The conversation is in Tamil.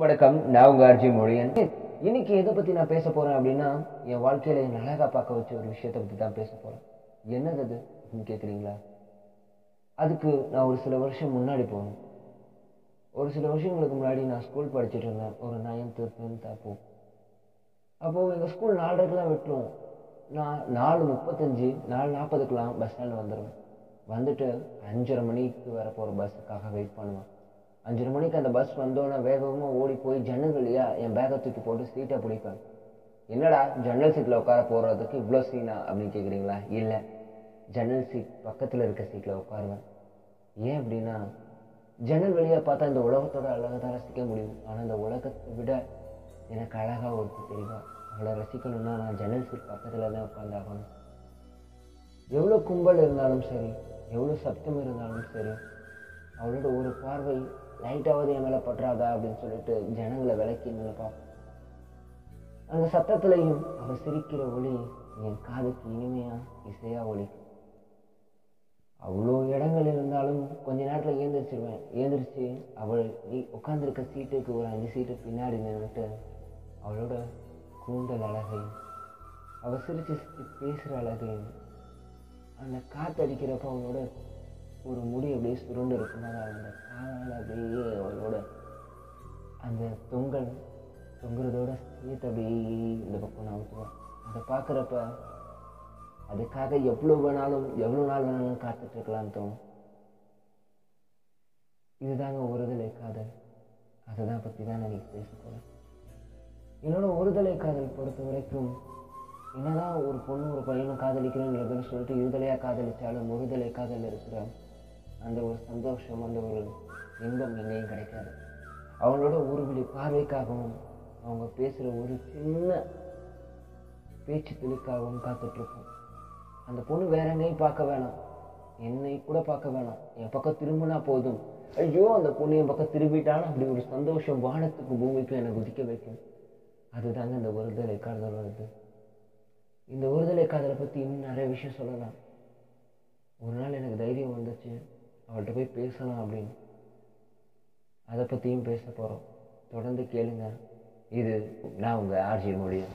வணக்கம் நான் உங்க அர்ஜி மொழியன். இன்னைக்கு எதை பத்தி நான் பேச போறேன் அப்படின்னா என் வாழ்க்கையில என் அழகா பார்க்க வச்ச ஒரு விஷயத்தை பத்தி தான் பேச போறேன். என்னது அது அப்படின்னு கேக்குறீங்களா? அதுக்கு நான் ஒரு சில வருஷம் முன்னாடி போகணும் ஒரு சில வருஷங்களுக்கு முன்னாடி நான் ஸ்கூல் படிச்சுட்டு இருந்தேன். ஒரு நைன்த்து டென்த் அப்போ. அப்போது எங்கள் ஸ்கூல் நாலரைக்கெலாம் விட்டுரும். நான் நாலு முப்பத்தஞ்சு நாலு நாற்பதுக்கெலாம் பஸ் ஸ்டாண்ட் வந்துடுவேன் வந்துட்டு அஞ்சரை மணிக்கு வர போகிற பஸ்ஸுக்காக வெயிட் பண்ணுவேன். அஞ்சரை மணிக்கு அந்த பஸ் வந்தோன்னே வேகமாக ஓடி போய் ஜன்னல் என் பேக்கை தூக்கி போட்டு சீட்டை பிடிப்பேன். என்னடா ஜன்னல் சீட்டில் உட்கார போகிறதுக்கு இவ்வளோ சீனா அப்படின்னு கேட்குறீங்களா இல்லை. ஜன்னல் சீட் பக்கத்தில் இருக்க சீட்டில் உட்காருவேன். ஏன் அப்படின்னா ஜன்னல் வழியாக பார்த்தா இந்த உலகத்தோட அழகை தான் ரசிக்க முடியும். ஆனால் இந்த உலகத்தை விட எனக்கு அழகாக ஒருத்தர் தெரியுமா? அவளை ரசிக்கணும்னா நான் ஜன்னல் சீட் பக்கத்தில் தான் உட்காந்தாகணும் எவ்வளோ கும்பல் இருந்தாலும் சரி எவ்வளோ சப்தம் இருந்தாலும் சரி அவளோட ஒரு பார்வை லைட்டாவது என் மேலே பற்றாதா அப்படின்னு சொல்லிட்டு ஜனங்களை விளக்கி நினைப்பான் அந்த சத்தத்துலையும் அவள் சிரிக்கிற ஒளி என் காதுக்கு இனிமையா இசையா ஒளி அவ்வளோ இடங்கள் இருந்தாலும் கொஞ்ச நேரத்தில் ஏந்திரிச்சிருவேன். ஏந்திரிச்சு அவள் நீ உட்காந்துருக்க சீட்டுக்கு ஒரு அஞ்சு சீட்டு பின்னாடி நின்றுட்டு அவளோட கூந்தல் அழகையும் அவள் சிரிச்சு சிரிச்சு பேசுகிற அழகையும் அந்த காற்றடிக்கிறப்ப அவளோட ஒரு முடி அப்படியே சுருண்டு இருக்கும்போது அந்த காலால் அப்படியே அவளோட அந்த தொங்கல் தொங்குறதோட சேர்த்து அப்படியே இந்த பக்கம் நவுத்துவான் அதை பார்க்குறப்ப அதுக்காக எவ்வளோ வேணாலும் எவ்வளோ நாள் வேணாலும் காத்துட்டு இருக்கலாம்னு தோணும். இதுதாங்க ஒருதலை காதல். அதை தான் பற்றி தான் நான் இன்னைக்கு பேச போகிறேன் என்னோட ஒருதலை காதல் பொறுத்த வரைக்கும் என்னதான் ஒரு பொண்ணு ஒரு பையனும் காதலிக்கிறேன்னு அப்படின்னு சொல்லிட்டு இருதலையாக காதலித்தாலும் ஒருதலை காதல் இருக்கிற அந்த ஒரு சந்தோஷம் அந்த ஒரு இன்பம் எங்கேயும் கிடைக்காது. அவங்களோட ஒரு விழி பார்வைக்காகவும் அவங்க பேசுகிற ஒரு சின்ன பேச்சு துளிக்காகவும் காத்துட்ருப்போம். அந்த பொண்ணு வேற எங்கேயும் பார்க்க வேணாம். என்னை கூட பார்க்க வேணாம். என் பக்கம் திரும்பினா போதும். ஐயோ அந்த பொண்ணு என் பக்கம் திரும்பிட்டாலும் அப்படி ஒரு சந்தோஷம் வானத்துக்கு பூமிக்கும் என்னை குதிக்க வைக்கும். அதுதாங்க இந்த ஒருதலை காதல் வருது. இந்த ஒருதலை காதலை பற்றி இன்னும் நிறைய விஷயம் சொல்லலாம். ஒரு நாள் எனக்கு தைரியம் வந்துச்சு. அவள்கிட்ட போய் பேசலாம் அப்படின்னு. அதை பற்றியும் பேச போகிறோம் தொடர்ந்து கேளுங்க. இது நான் உங்கள் ஆர்ஜி முடியும்